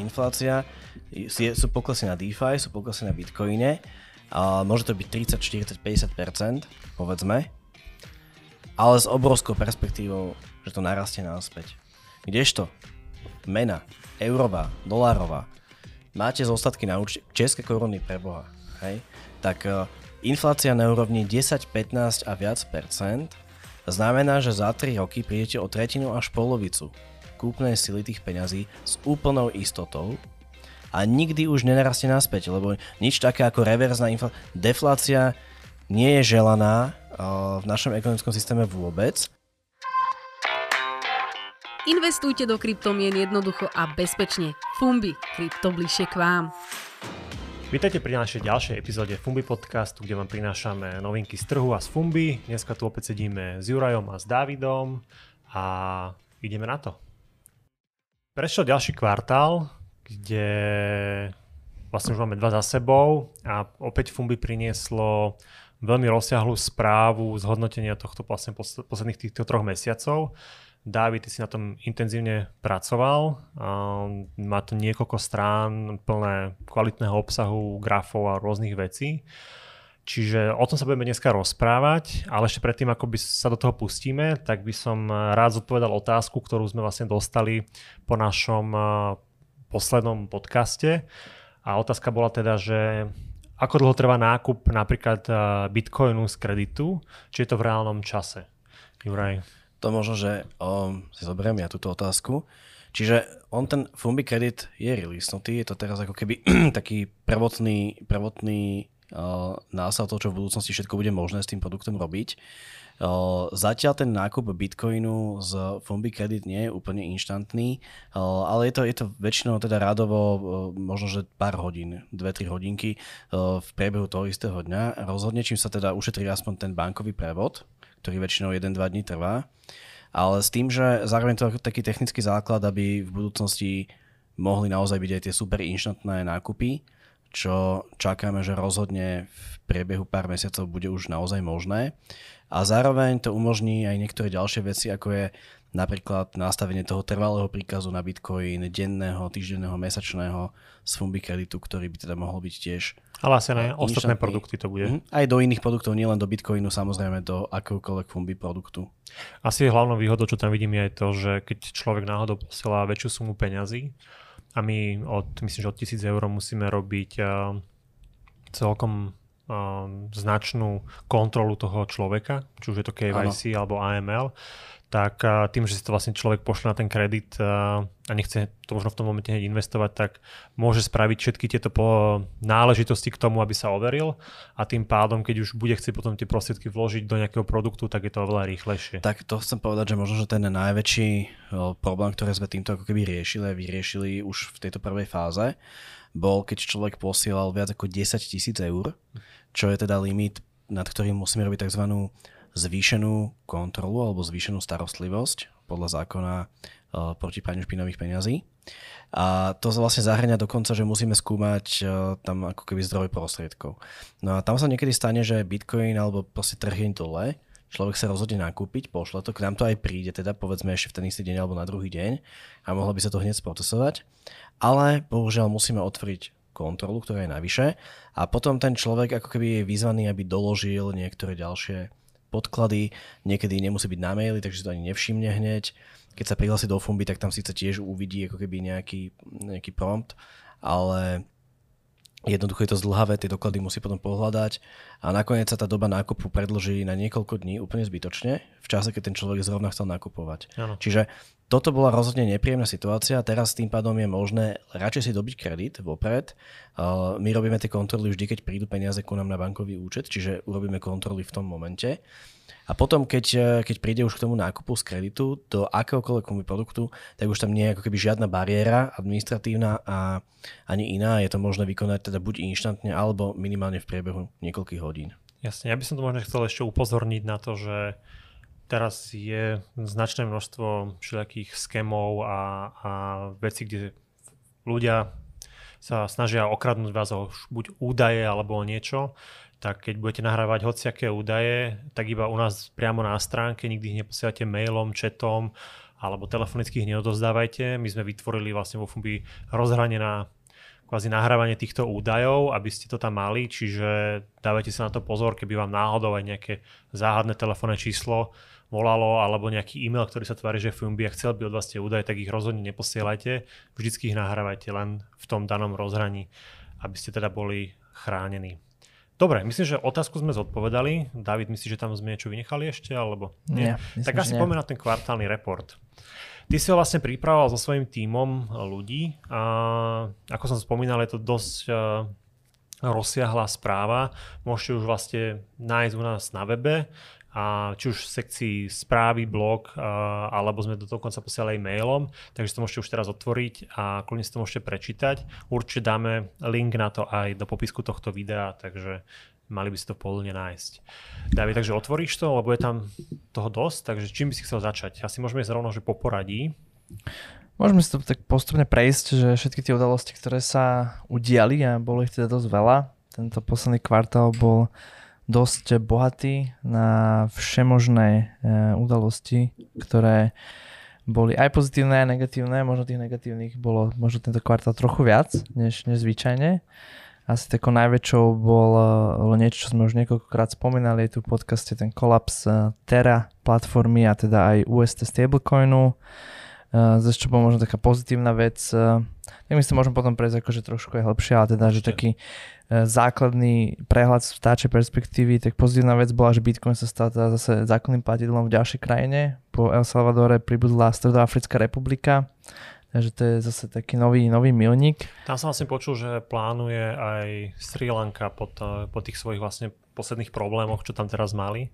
inflácia, sú poklesy na DeFi, sú poklesy na Bitcoine, a môže to byť 30, 40, 50%, povedzme, ale s obrovskou perspektívou, že to narastie náspäť. Kdežto mena, eurová, dolárová, máte zostatky na účte, české koruny pre Boha, hej, tak uh, inflácia na úrovni 10, 15 a viac percent znamená, že za 3 roky prídete o tretinu až polovicu kúpnej sily tých peňazí s úplnou istotou a nikdy už nenarastie naspäť, lebo nič také ako reverzná inflácia, deflácia nie je želaná uh, v našom ekonomickom systéme vôbec. Investujte do kryptomien jednoducho a bezpečne. Fumbi, krypto bližšie k vám. Vítajte pri našej ďalšej epizóde Fumbi podcastu, kde vám prinášame novinky z trhu a z Fumbi. Dneska tu opäť sedíme s Jurajom a s Davidom a ideme na to. Prešiel ďalší kvartál, kde vlastne už máme dva za sebou a opäť Fumbi prinieslo veľmi rozsiahlú správu zhodnotenia tohto vlastne posledných týchto troch mesiacov. Dávid, ty si na tom intenzívne pracoval. Má to niekoľko strán plné kvalitného obsahu, grafov a rôznych vecí. Čiže o tom sa budeme dneska rozprávať, ale ešte predtým, ako by sa do toho pustíme, tak by som rád zodpovedal otázku, ktorú sme vlastne dostali po našom eh, poslednom podcaste. A otázka bola teda, že ako dlho trvá nákup napríklad eh, Bitcoinu z kreditu, či je to v reálnom čase? Juraj. To možno, že um, si zoberiem ja túto otázku. Čiže on ten Fumbi kredit je releasenutý, je to teraz ako keby taký prvotný, prvotný násal toho, čo v budúcnosti všetko bude možné s tým produktom robiť. Zatiaľ ten nákup Bitcoinu z Fumbi Credit nie je úplne inštantný, ale je to, je to väčšinou teda radovo možno, že pár hodín, 2-3 hodinky v priebehu toho istého dňa. Rozhodne, čím sa teda ušetrí aspoň ten bankový prevod, ktorý väčšinou 1-2 dní trvá. Ale s tým, že zároveň to je taký technický základ, aby v budúcnosti mohli naozaj byť aj tie super inštantné nákupy, čo čakáme, že rozhodne v priebehu pár mesiacov bude už naozaj možné. A zároveň to umožní aj niektoré ďalšie veci, ako je napríklad nastavenie toho trvalého príkazu na Bitcoin, denného, týždenného, mesačného z Fumbi kreditu, ktorý by teda mohol byť tiež ale asi aj ostatné produkty to bude. Mm-hmm. Aj do iných produktov, nielen do Bitcoinu, samozrejme do akéhokoľvek Fumbi produktu. Asi hlavnou výhodou, čo tam vidím, je to, že keď človek náhodou posiela väčšiu sumu peňazí, a my od, myslím, že od 1000 eur musíme robiť uh, celkom uh, značnú kontrolu toho človeka, či už je to KYC ano. alebo AML, tak tým, že si to vlastne človek pošle na ten kredit a nechce to možno v tom momente hneď investovať, tak môže spraviť všetky tieto náležitosti k tomu, aby sa overil a tým pádom, keď už bude chcieť potom tie prostriedky vložiť do nejakého produktu, tak je to oveľa rýchlejšie. Tak to chcem povedať, že možno, že ten najväčší problém, ktorý sme týmto ako keby riešili a vyriešili už v tejto prvej fáze, bol, keď človek posielal viac ako 10 tisíc eur, čo je teda limit, nad ktorým musíme robiť tzv zvýšenú kontrolu alebo zvýšenú starostlivosť podľa zákona uh, proti praniu špinových peňazí. A to vlastne zahrania dokonca, že musíme skúmať uh, tam ako keby zdroj prostriedkov. No a tam sa niekedy stane, že Bitcoin alebo proste trh je dole, človek sa rozhodne nakúpiť, pošle to, k nám to aj príde, teda povedzme ešte v ten istý deň alebo na druhý deň a mohlo by sa to hneď sprocesovať. Ale bohužiaľ musíme otvoriť kontrolu, ktorá je navyše a potom ten človek ako keby je vyzvaný, aby doložil niektoré ďalšie podklady, niekedy nemusí byť na maili, takže si to ani nevšimne hneď. Keď sa prihlási do Fumby, tak tam síce tiež uvidí ako keby nejaký, nejaký prompt, ale Jednoducho je to zdlhavé, tie doklady musí potom pohľadať a nakoniec sa tá doba nákupu predlží na niekoľko dní úplne zbytočne, v čase, keď ten človek zrovna chcel nakupovať. Ano. Čiže toto bola rozhodne nepríjemná situácia, teraz tým pádom je možné radšej si dobiť kredit vopred. My robíme tie kontroly vždy, keď prídu peniaze ku nám na bankový účet, čiže urobíme kontroly v tom momente. A potom, keď, e, keď príde už k tomu nákupu z kreditu do akéhokoľvek produktu, tak už tam nie je ako keby žiadna bariéra administratívna a ani iná. Je to možné vykonať teda buď inštantne, alebo minimálne v priebehu niekoľkých hodín. Jasne, ja by som to možno chcel ešte upozorniť na to, že teraz je značné množstvo všelijakých skémov a, a vecí, kde ľudia sa snažia okradnúť vás o buď údaje alebo o niečo tak keď budete nahrávať hociaké údaje, tak iba u nás priamo na stránke, nikdy ich neposielate mailom, chatom alebo telefonicky ich neodozdávajte. My sme vytvorili vlastne vo Fumbi rozhranie na kvázi nahrávanie týchto údajov, aby ste to tam mali, čiže dávajte sa na to pozor, keby vám náhodou aj nejaké záhadné telefónne číslo volalo alebo nejaký e-mail, ktorý sa tvári, že Fumbi a chcel by od vás tie údaje, tak ich rozhodne neposielajte. Vždycky ich nahrávajte len v tom danom rozhraní, aby ste teda boli chránení. Dobre, myslím, že otázku sme zodpovedali. David, myslíš, že tam sme niečo vynechali ešte? Alebo nie? nie tak asi poďme na ten kvartálny report. Ty si ho vlastne pripravoval so svojím tímom ľudí a ako som spomínal, je to dosť uh, rozsiahla správa. Môžete už vlastne nájsť u nás na webe a či už v sekcii správy, blog, alebo sme do toho konca posielali mailom, takže to môžete už teraz otvoriť a kľudne si to môžete prečítať. Určite dáme link na to aj do popisku tohto videa, takže mali by si to pohodlne nájsť. David, takže otvoríš to, lebo je tam toho dosť, takže čím by si chcel začať? Asi môžeme ísť rovno, že po poradí. Môžeme si to tak postupne prejsť, že všetky tie udalosti, ktoré sa udiali a bolo ich teda dosť veľa. Tento posledný kvartál bol dosť bohatý na všemožné e, udalosti, ktoré boli aj pozitívne, aj negatívne. Možno tých negatívnych bolo možno tento kvartál trochu viac, než, než zvyčajne. Asi takou najväčšou bol, bolo niečo, čo sme už niekoľkokrát spomínali, tu v podcaste ten kolaps eh, Terra platformy a teda aj UST stablecoinu, zase čo bola možno taká pozitívna vec. Eh, tak my si môžem potom prejsť akože trošku je hlbšie, ale teda, že taký základný prehľad z vtáčej perspektívy, tak pozitívna vec bola, že Bitcoin sa stal teda zase základným platidlom v ďalšej krajine. Po El Salvadore pribudla Stredoafrická republika Takže to je zase taký nový, nový milník. Tam som vlastne počul, že plánuje aj Sri Lanka po, to, po tých svojich vlastne posledných problémoch, čo tam teraz mali.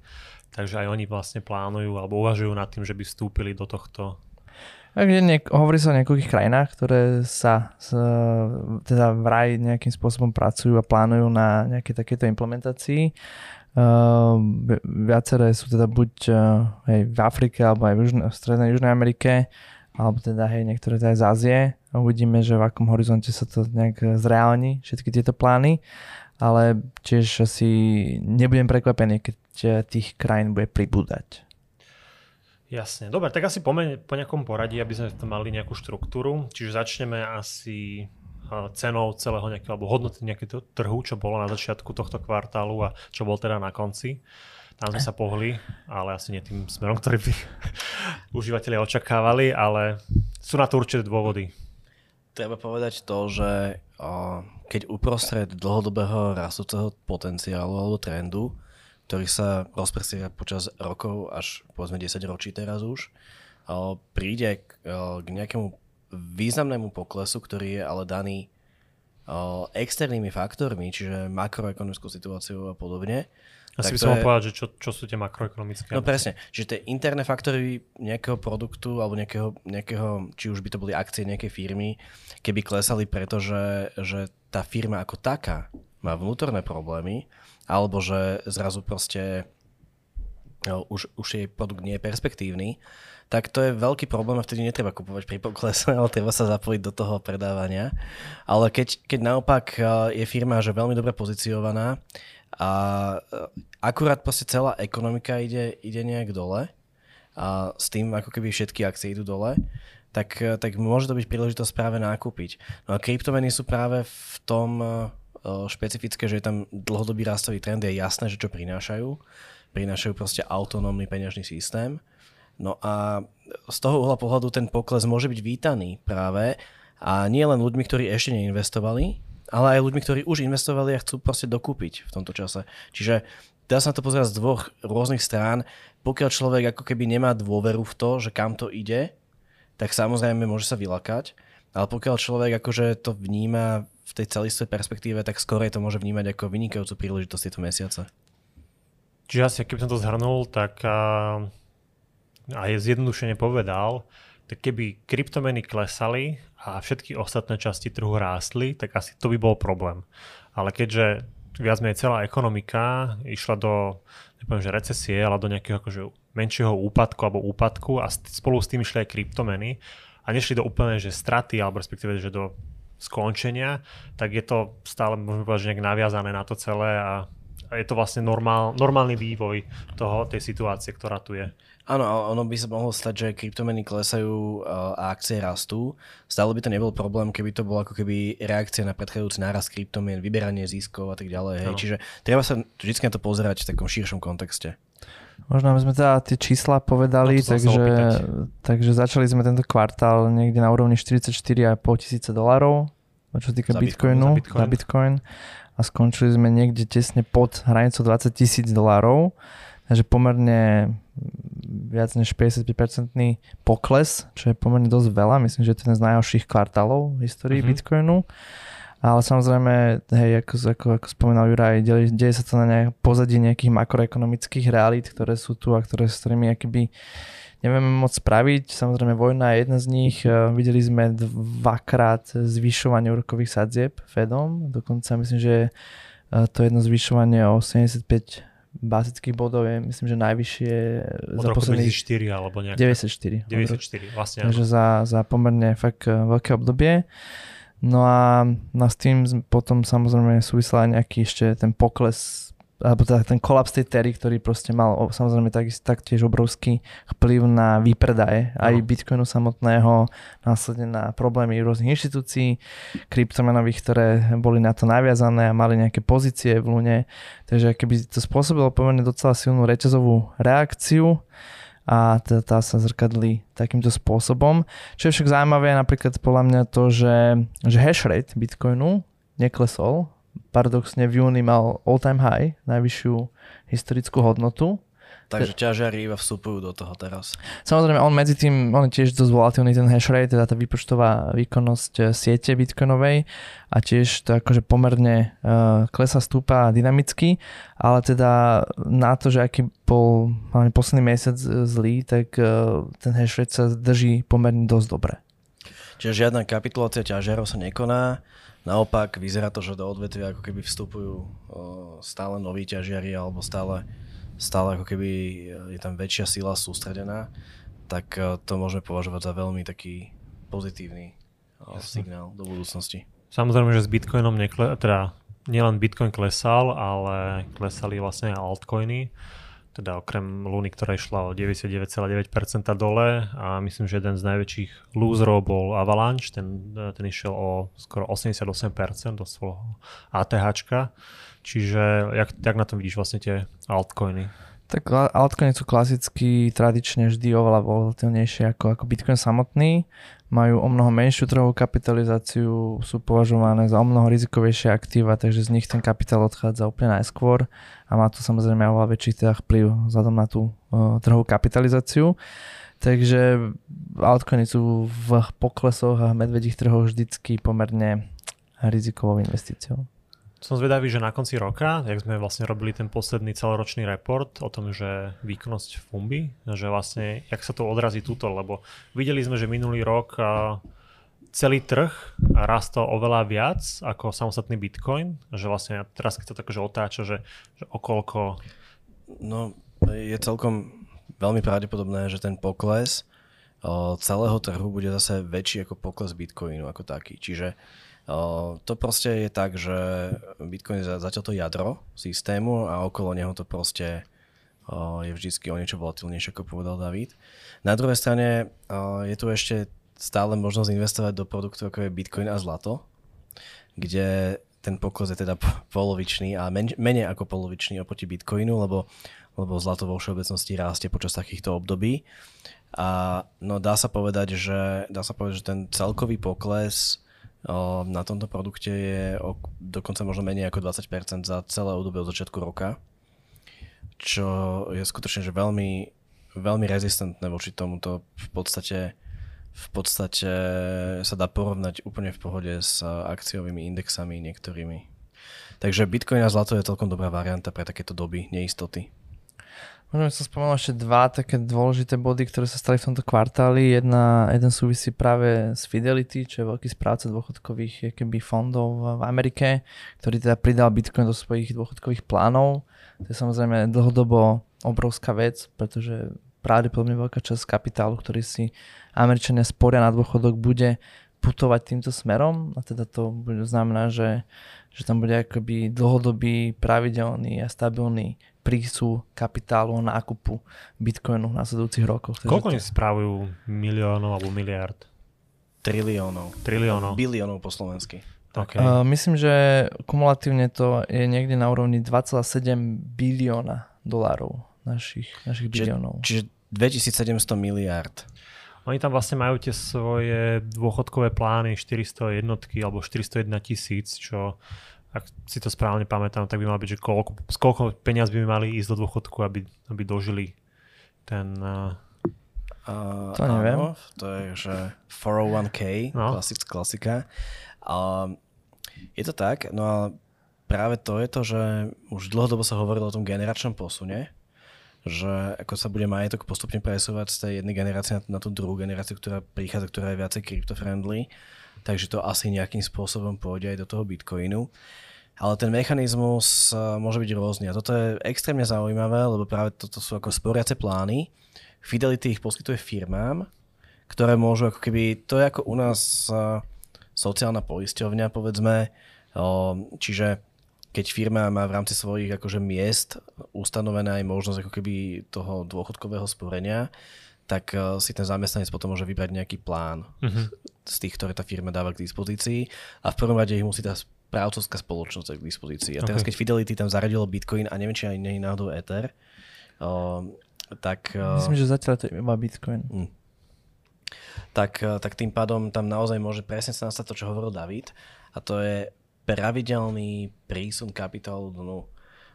Takže aj oni vlastne plánujú alebo uvažujú nad tým, že by vstúpili do tohto. Takže niek- hovorí sa o niekoľkých krajinách, ktoré sa s, teda vraj nejakým spôsobom pracujú a plánujú na nejaké takéto implementácii. Uh, viaceré sú teda buď uh, hej, v Afrike alebo aj v, Južne, v Strednej Južnej Amerike alebo teda hej, niektoré aj z Ázie. Uvidíme, že v akom horizonte sa to nejak zreálni, všetky tieto plány, ale tiež asi nebudem prekvapený, keď tých krajín bude pribúdať. Jasne, dobre, tak asi pomeň, po nejakom poradí, aby sme tam mali nejakú štruktúru, čiže začneme asi cenou celého nejakého, alebo hodnoty nejakého trhu, čo bolo na začiatku tohto kvartálu a čo bol teda na konci. Tam sme sa pohli, ale asi nie tým smerom, ktorý by užívateľia očakávali, ale sú na to určité dôvody. Treba povedať to, že keď uprostred dlhodobého rastúceho potenciálu alebo trendu, ktorý sa rozprestiera počas rokov až povedzme 10 ročí teraz už, príde k nejakému významnému poklesu, ktorý je ale daný externými faktormi, čiže makroekonomickou situáciou a podobne, asi by som mal povedať, že čo, čo sú tie makroekonomické. No presne, že tie interné faktory nejakého produktu alebo nejakého, nejakého, či už by to boli akcie nejakej firmy, keby klesali, pretože že tá firma ako taká má vnútorné problémy, alebo že zrazu proste no, už, už jej produkt nie je perspektívny, tak to je veľký problém a vtedy netreba kupovať pri poklese, ale treba sa zapojiť do toho predávania. Ale keď, keď naopak je firma že veľmi dobre pozíciovaná, a e, akurát proste celá ekonomika ide, ide nejak dole a s tým ako keby všetky akcie idú dole, tak, e, tak môže to byť príležitosť práve nákupiť. No a kryptomeny sú práve v tom e, špecifické, že je tam dlhodobý rastový trend, je jasné, že čo prinášajú. Prinášajú proste autonómny peňažný systém. No a z toho uhla pohľadu ten pokles môže byť vítaný práve a nie len ľuďmi, ktorí ešte neinvestovali, ale aj ľuďmi, ktorí už investovali a chcú proste dokúpiť v tomto čase. Čiže dá sa na to pozerať z dvoch rôznych strán. Pokiaľ človek ako keby nemá dôveru v to, že kam to ide, tak samozrejme môže sa vylakať. Ale pokiaľ človek akože to vníma v tej celistvej perspektíve, tak skôr to môže vnímať ako vynikajúcu príležitosť tieto mesiace. Čiže asi, keby som to zhrnul, tak a, a je zjednodušene povedal, tak keby kryptomeny klesali a všetky ostatné časti trhu rástli, tak asi to by bol problém. Ale keďže viac menej celá ekonomika išla do, nepoviem, že recesie, ale do nejakého akože menšieho úpadku alebo úpadku a spolu s tým išli aj kryptomeny a nešli do úplne že straty, alebo respektíve že do skončenia, tak je to stále, môžeme povedať, že nejak naviazané na to celé a je to vlastne normál, normálny vývoj toho, tej situácie, ktorá tu je. Áno, ono by sa mohlo stať, že kryptomeny klesajú a akcie rastú. Stále by to nebol problém, keby to bolo ako keby reakcia na predchádzajúci nárast kryptomien, vyberanie ziskov a tak ďalej. Hej. Čiže treba sa vždy na to pozerať v takom širšom kontexte. Možno aby sme teda tie čísla povedali, no takže, takže začali sme tento kvartál niekde na úrovni 44,5 tisíce dolarov, čo sa týka Bitcoinu, za Bitcoin. Bitcoin a skončili sme niekde tesne pod hranicou 20 tisíc dolárov, takže pomerne viac než 55% pokles, čo je pomerne dosť veľa. Myslím, že je to jeden z najhorších kvartálov v histórii mm-hmm. Bitcoinu. Ale samozrejme, hej, ako, ako, ako spomínal Juraj, deje, deje sa to na nejak, pozadí nejakých makroekonomických realít, ktoré sú tu a ktoré, s ktorými akýby nevieme moc spraviť. Samozrejme, vojna je jedna z nich. Uh, videli sme dvakrát zvyšovanie úrokových sadzieb Fedom. Dokonca myslím, že uh, to jedno zvyšovanie o 75 bázických bodov je myslím, že najvyššie od za posledných 94 alebo nejak. 94. 94, vlastne. Takže za, za pomerne fakt eh, veľké obdobie. No a, no s tým potom samozrejme súvisel aj nejaký ešte ten pokles alebo teda ten kolaps tej tery, ktorý proste mal samozrejme tak, taktiež obrovský vplyv na výpredaje aj no. Bitcoinu samotného, následne na problémy rôznych inštitúcií kryptomenových, ktoré boli na to naviazané a mali nejaké pozície v Lune. Takže keby to spôsobilo pomerne docela silnú reťazovú reakciu a teda tá sa zrkadlí takýmto spôsobom. Čo je však zaujímavé je napríklad podľa mňa to, že, že hash rate Bitcoinu neklesol paradoxne v júni mal all-time high, najvyššiu historickú hodnotu. Takže ťažiari iba vstupujú do toho teraz. Samozrejme, on medzi tým, on je tiež dosť volatilný ten hash rate, teda tá výpočtová výkonnosť eh, siete bitcoinovej a tiež to akože pomerne uh, klesa stúpa dynamicky, ale teda na to, že aký bol hlavne posledný mesiac eh, zlý, tak uh, ten hash rate sa drží pomerne dosť dobre. Čiže žiadna kapitulácia ťažiarov sa nekoná, Naopak, vyzerá to, že do odvetvia ako keby vstupujú stále noví ťažiari alebo stále, stále ako keby je tam väčšia sila sústredená, tak to môžeme považovať za veľmi taký pozitívny Jasne. signál do budúcnosti. Samozrejme, že s Bitcoinom nekle, teda nielen Bitcoin klesal, ale klesali vlastne aj altcoiny teda okrem Luny, ktorá išla o 99,9% dole a myslím, že jeden z najväčších loserov bol Avalanche, ten, ten išiel o skoro 88% do svojho ATH. Čiže jak, jak na tom vidíš vlastne tie altcoiny? Tak altcoiny sú klasicky tradične vždy oveľa volatilnejšie ako, ako Bitcoin samotný. Majú o mnoho menšiu trhovú kapitalizáciu, sú považované za o mnoho rizikovejšie aktíva, takže z nich ten kapitál odchádza úplne najskôr a má to samozrejme oveľa väčší teda vplyv vzhľadom na tú uh, trhovú kapitalizáciu. Takže altcoiny sú v poklesoch a medvedích trhoch vždycky pomerne rizikovou investíciou. Som zvedavý, že na konci roka, jak sme vlastne robili ten posledný celoročný report o tom, že výkonnosť Fumbi, že vlastne, jak sa to odrazí túto, lebo videli sme, že minulý rok celý trh rastol oveľa viac ako samostatný Bitcoin, že vlastne teraz keď to takže otáča, že, že okolko... No, je celkom veľmi pravdepodobné, že ten pokles celého trhu bude zase väčší ako pokles Bitcoinu ako taký. Čiže to proste je tak, že Bitcoin je zatiaľ to jadro systému a okolo neho to proste je vždy o niečo volatilnejšie, ako povedal David. Na druhej strane je tu ešte stále možnosť investovať do produktov ako je Bitcoin a zlato, kde ten pokles je teda polovičný a men, menej ako polovičný oproti Bitcoinu, lebo, lebo zlato vo všeobecnosti rastie počas takýchto období. A no dá sa povedať, že, dá sa povedať, že ten celkový pokles na tomto produkte je dokonca možno menej ako 20% za celé obdobie od začiatku roka, čo je skutočne že veľmi, veľmi rezistentné voči tomuto. V podstate, v podstate sa dá porovnať úplne v pohode s akciovými indexami niektorými. Takže Bitcoin a zlato je celkom dobrá varianta pre takéto doby neistoty. Možno som spomenul ešte dva také dôležité body, ktoré sa stali v tomto kvartáli. Jedna, jeden súvisí práve s Fidelity, čo je veľký správca dôchodkových keby fondov v Amerike, ktorý teda pridal Bitcoin do svojich dôchodkových plánov. To je samozrejme dlhodobo obrovská vec, pretože pravdepodobne veľká časť kapitálu, ktorý si Američania sporia na dôchodok, bude putovať týmto smerom a teda to znamená, že, že tam bude akoby dlhodobý, pravidelný a stabilný prísu kapitálu na nákupu Bitcoinu v následujúcich rokoch. Takže Koľko to- oni spravujú miliónov alebo miliard? Triliónov. Triliónov. Biliónov po slovensky. Okay. Uh, myslím, že kumulatívne to je niekde na úrovni 2,7 bilióna dolárov našich, našich biliónov. Čiže 2700 miliárd. Oni tam vlastne majú tie svoje dôchodkové plány 400 jednotky alebo 401 tisíc, čo ak si to správne pamätám, tak by mal byť, že koľko, z koľko peniaz by mali ísť do dôchodku, aby, aby dožili ten... Uh, Uh, To neviem. Áno, to je, že 401k, No. klasik, klasika. A je to tak, no a práve to je to, že už dlhodobo sa hovorilo o tom generačnom posune, že ako sa bude majetok postupne presúvať z tej jednej generácie na, na tú druhú generáciu, ktorá prichádza, ktorá je viacej crypto-friendly, takže to asi nejakým spôsobom pôjde aj do toho Bitcoinu. Ale ten mechanizmus eh, môže byť rôzny a toto je extrémne zaujímavé, lebo práve toto sú ako sporiace plány. Fidelity ich poskytuje firmám, ktoré môžu ako keby, to je ako u nás eh, sociálna poisťovňa, povedzme, čiže keď firma má v rámci svojich akože miest ustanovená aj možnosť ako keby toho dôchodkového sporenia, tak eh, si ten zamestnanec potom môže vybrať nejaký plán uh-huh. z tých, ktoré tá firma dáva k dispozícii a v prvom rade ich musí tá správcovská spoločnosť k dispozícii. A teraz, Ok. keď Fidelity tam zaradilo Bitcoin a neviem, či aj nie je náhodou Ether, o, tak, o, Myslím, že zatiaľ to je iba Bitcoin. tak, o, tak tým pádom tam naozaj môže presne sa nastať to, čo hovoril David a to je pravidelný prísun kapitálu do nulu.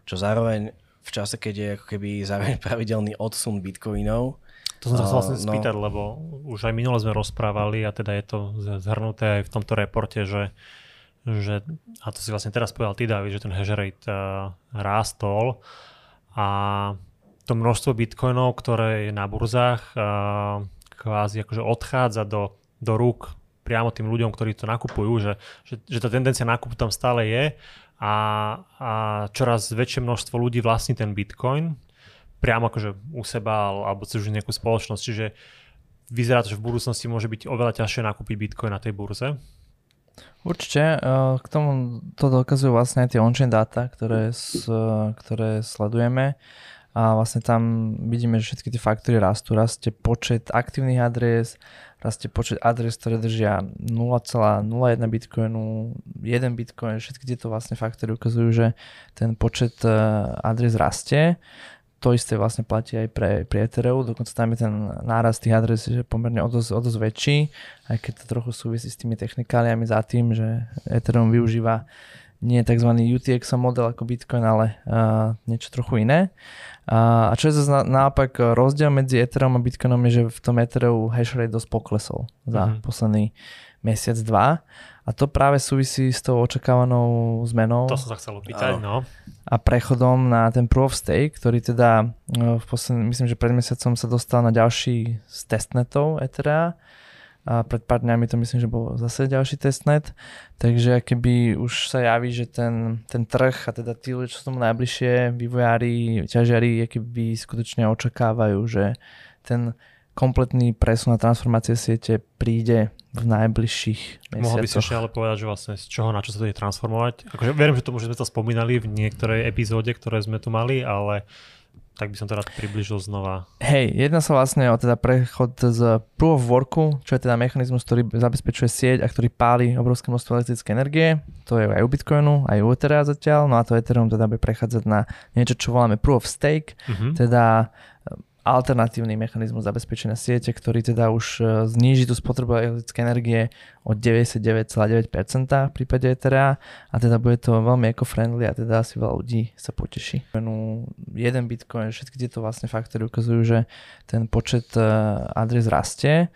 Čo zároveň v čase, keď je ako keby zároveň pravidelný odsun bitcoinov, To som sa chcel vlastne No. spýtať, lebo už aj minule sme rozprávali a teda je to zhrnuté aj v tomto reporte, že, že a to si vlastne teraz povedal ty, David, že ten hash rate uh, rástol a to množstvo bitcoinov, ktoré je na burzách, uh, kvázi akože odchádza do, do rúk priamo tým ľuďom, ktorí to nakupujú, že, že, že tá tendencia nákupu tam stále je a, a čoraz väčšie množstvo ľudí vlastní ten bitcoin, priamo akože u seba al- alebo cez nejakú spoločnosť, čiže vyzerá to, že v budúcnosti môže byť oveľa ťažšie nakúpiť bitcoin na tej burze. Určite, eh, k tomu to dokazujú vlastne aj tie on-chain dáta, ktoré, s, ktoré sledujeme a vlastne tam vidíme, že všetky tie faktory rastú. Rastie počet aktívnych adres, rastie počet adres, ktoré držia 0,01 bitcoinu, 1 bitcoin, všetky tieto vlastne faktory ukazujú, že ten počet eh, adres rastie. To isté vlastne platí aj pre, pre Ethereum, dokonca tam je ten náraz tých adres že pomerne o dosť, o dosť väčší, aj keď to trochu súvisí s tými technikáliami za tým, že Ethereum využíva nie tzv. UTX model ako Bitcoin, ale uh, niečo trochu iné. Uh, a čo je zase na, naopak rozdiel medzi Ethereum a Bitcoinom je, že v tom Ethereum hash rate dosť poklesol za Mhm. posledný mesiac, dva. A to práve súvisí s tou očakávanou zmenou To som sa chcel opýtať, no. A prechodom na ten Proof of Stake, ktorý teda e, v posledný, myslím, že pred mesiacom sa dostal na ďalší z testnetov Ethera a pred pár dňami to myslím, že bol zase ďalší testnet, takže keby už sa javí, že ten, ten trh a teda tí ľudia, čo sú tomu najbližšie, vývojári, ťažiari, keby skutočne očakávajú, že ten kompletný presun a transformácia siete príde v najbližších mesiacoch. Mohol by si ešte ale povedať, že vlastne z čoho na čo sa to ide transformovať. Akože verím, že to už sme to spomínali v niektorej epizóde, ktoré sme tu mali, ale tak by som to rád približil znova. Hej, jedná sa vlastne o teda prechod z Proof of Worku, čo je teda mechanizmus, ktorý zabezpečuje sieť a ktorý páli obrovské množstvo elektrické energie. To je aj u Bitcoinu, aj u Ethera zatiaľ. No a to Ethereum teda bude prechádzať na niečo, čo voláme Proof of Stake, Mhm. teda alternatívny mechanizmus zabezpečenia siete, ktorý teda už e, zníži tú spotrebu elektrické energie o 99,9% v prípade Ethera a teda bude to veľmi eco-friendly a teda asi veľa ľudí sa poteší. Bitcoinu, Jeden Bitcoin, všetky tieto vlastne faktory ukazujú, že ten počet e, adres rastie.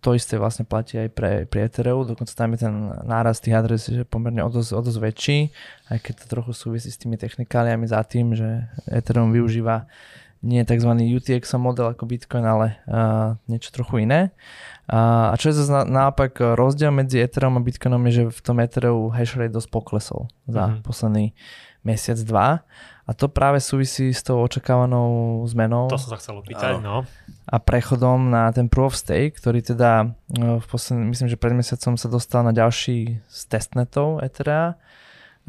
To isté vlastne platí aj pre, pre Ethereum, dokonca tam je ten náraz tých adres že pomerne o dosť, o dosť väčší, aj keď to trochu súvisí s tými technikáliami za tým, že Ethereum využíva nie tzv. UTX model ako Bitcoin, ale uh, niečo trochu iné. Uh, a čo je zase na, naopak rozdiel medzi Ethereum a Bitcoinom je, že v tom Ethereum hash rate dosť poklesol za Mhm. posledný mesiac, dva. A to práve súvisí s tou očakávanou zmenou To som sa chcel opýtať, no. a prechodom na ten Proof of Stake, ktorý teda e, v posledný, myslím, že pred mesiacom sa dostal na ďalší z testnetov Ethera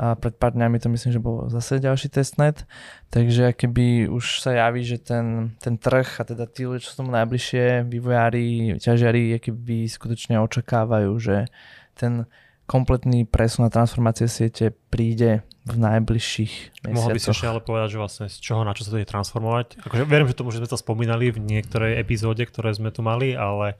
a pred pár dňami to myslím, že bol zase ďalší testnet, takže keby už sa javí, že ten, ten trh a teda tí ľudia, čo sú tomu najbližšie, vývojári, ťažiari, keby skutočne očakávajú, že ten kompletný presun a transformácie siete príde v najbližších mesiacoch. Mohol by si ešte ale povedať, že vlastne z čoho na čo sa to ide transformovať. Akože verím, že to už sme to spomínali v niektorej epizóde, ktoré sme tu mali, ale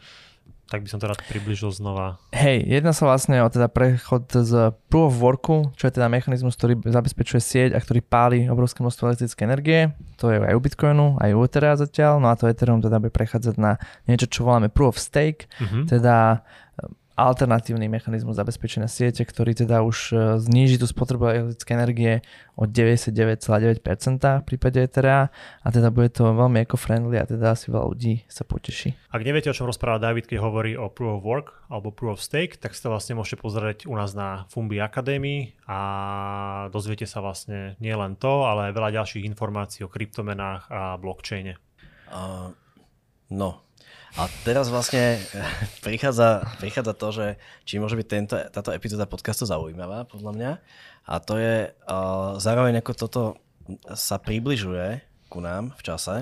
tak by som to rád približil znova. Hej, jedná sa vlastne o teda prechod z Proof of Worku, čo je teda mechanizmus, ktorý zabezpečuje sieť a ktorý páli obrovské množstvo elektrické energie. To je aj u Bitcoinu, aj u Etherea zatiaľ. No a to Ethereum teda bude prechádzať na niečo, čo voláme Proof of Stake, Mhm. teda alternatívny mechanizmus zabezpečenia siete, ktorý teda už e, zníži tú spotrebu elektrické energie o 99,9% v prípade Etherea a teda bude to veľmi eco-friendly a teda asi veľa ľudí sa poteší. Ak neviete, o čom rozpráva David, keď hovorí o Proof of Work alebo Proof of Stake, tak to vlastne môžete pozrieť u nás na Fumbi Academy a dozviete sa vlastne nie len to, ale aj veľa ďalších informácií o kryptomenách a blockchaine. Uh, no. A teraz vlastne prichádza, prichádza to, že či môže byť tento, táto epizóda podcastu zaujímavá, podľa mňa. A to je uh, zároveň ako toto sa približuje ku nám v čase,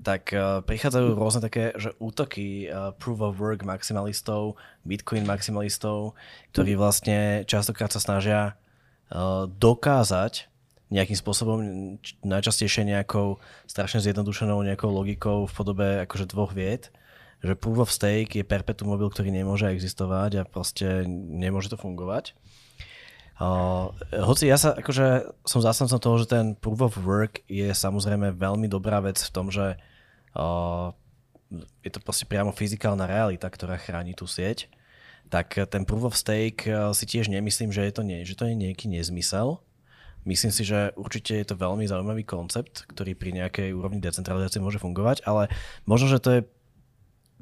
tak uh, prichádzajú rôzne také že útoky uh, proof of work maximalistov, bitcoin maximalistov, ktorí vlastne častokrát sa snažia uh, dokázať nejakým spôsobom, najčastejšie nejakou strašne zjednodušenou nejakou logikou v podobe akože dvoch vied, že proof of stake je perpetuum mobile, ktorý nemôže existovať a proste nemôže to fungovať. Uh, hoci ja sa akože som zástancom toho, že ten proof of work je samozrejme veľmi dobrá vec v tom, že uh, je to proste priamo fyzikálna realita, ktorá chráni tú sieť, tak ten proof of stake si tiež nemyslím, že, je to nie, že to je nejaký nezmysel. Myslím si, že určite je to veľmi zaujímavý koncept, ktorý pri nejakej úrovni decentralizácie môže fungovať, ale možno, že to je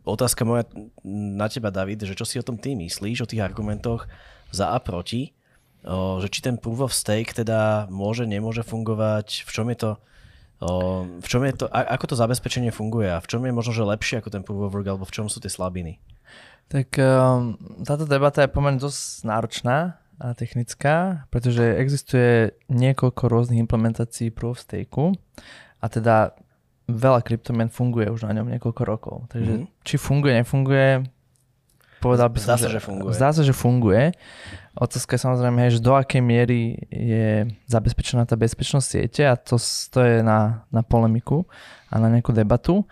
otázka moja na teba, David, že čo si o tom ty myslíš, o tých argumentoch za a proti, o, že či ten proof of stake teda môže, nemôže fungovať, v čom je to, o, v čom je to, a, ako to zabezpečenie funguje? A v čom je možno, že lepšie ako ten proof of work, alebo v čom sú tie slabiny? Tak um, táto debata je pomerne dosť náročná a technická, pretože existuje niekoľko rôznych implementácií Proof of Stake a teda veľa kryptomien funguje už na ňom niekoľko rokov. Takže Mhm. mm-hmm. či funguje, nefunguje, povedal by Zdá som, sa, že funguje. Zdá sa, že funguje. Otázka je samozrejme, hej, že do akej miery je zabezpečená tá bezpečnosť siete a to, to je na, na polemiku a na nejakú debatu.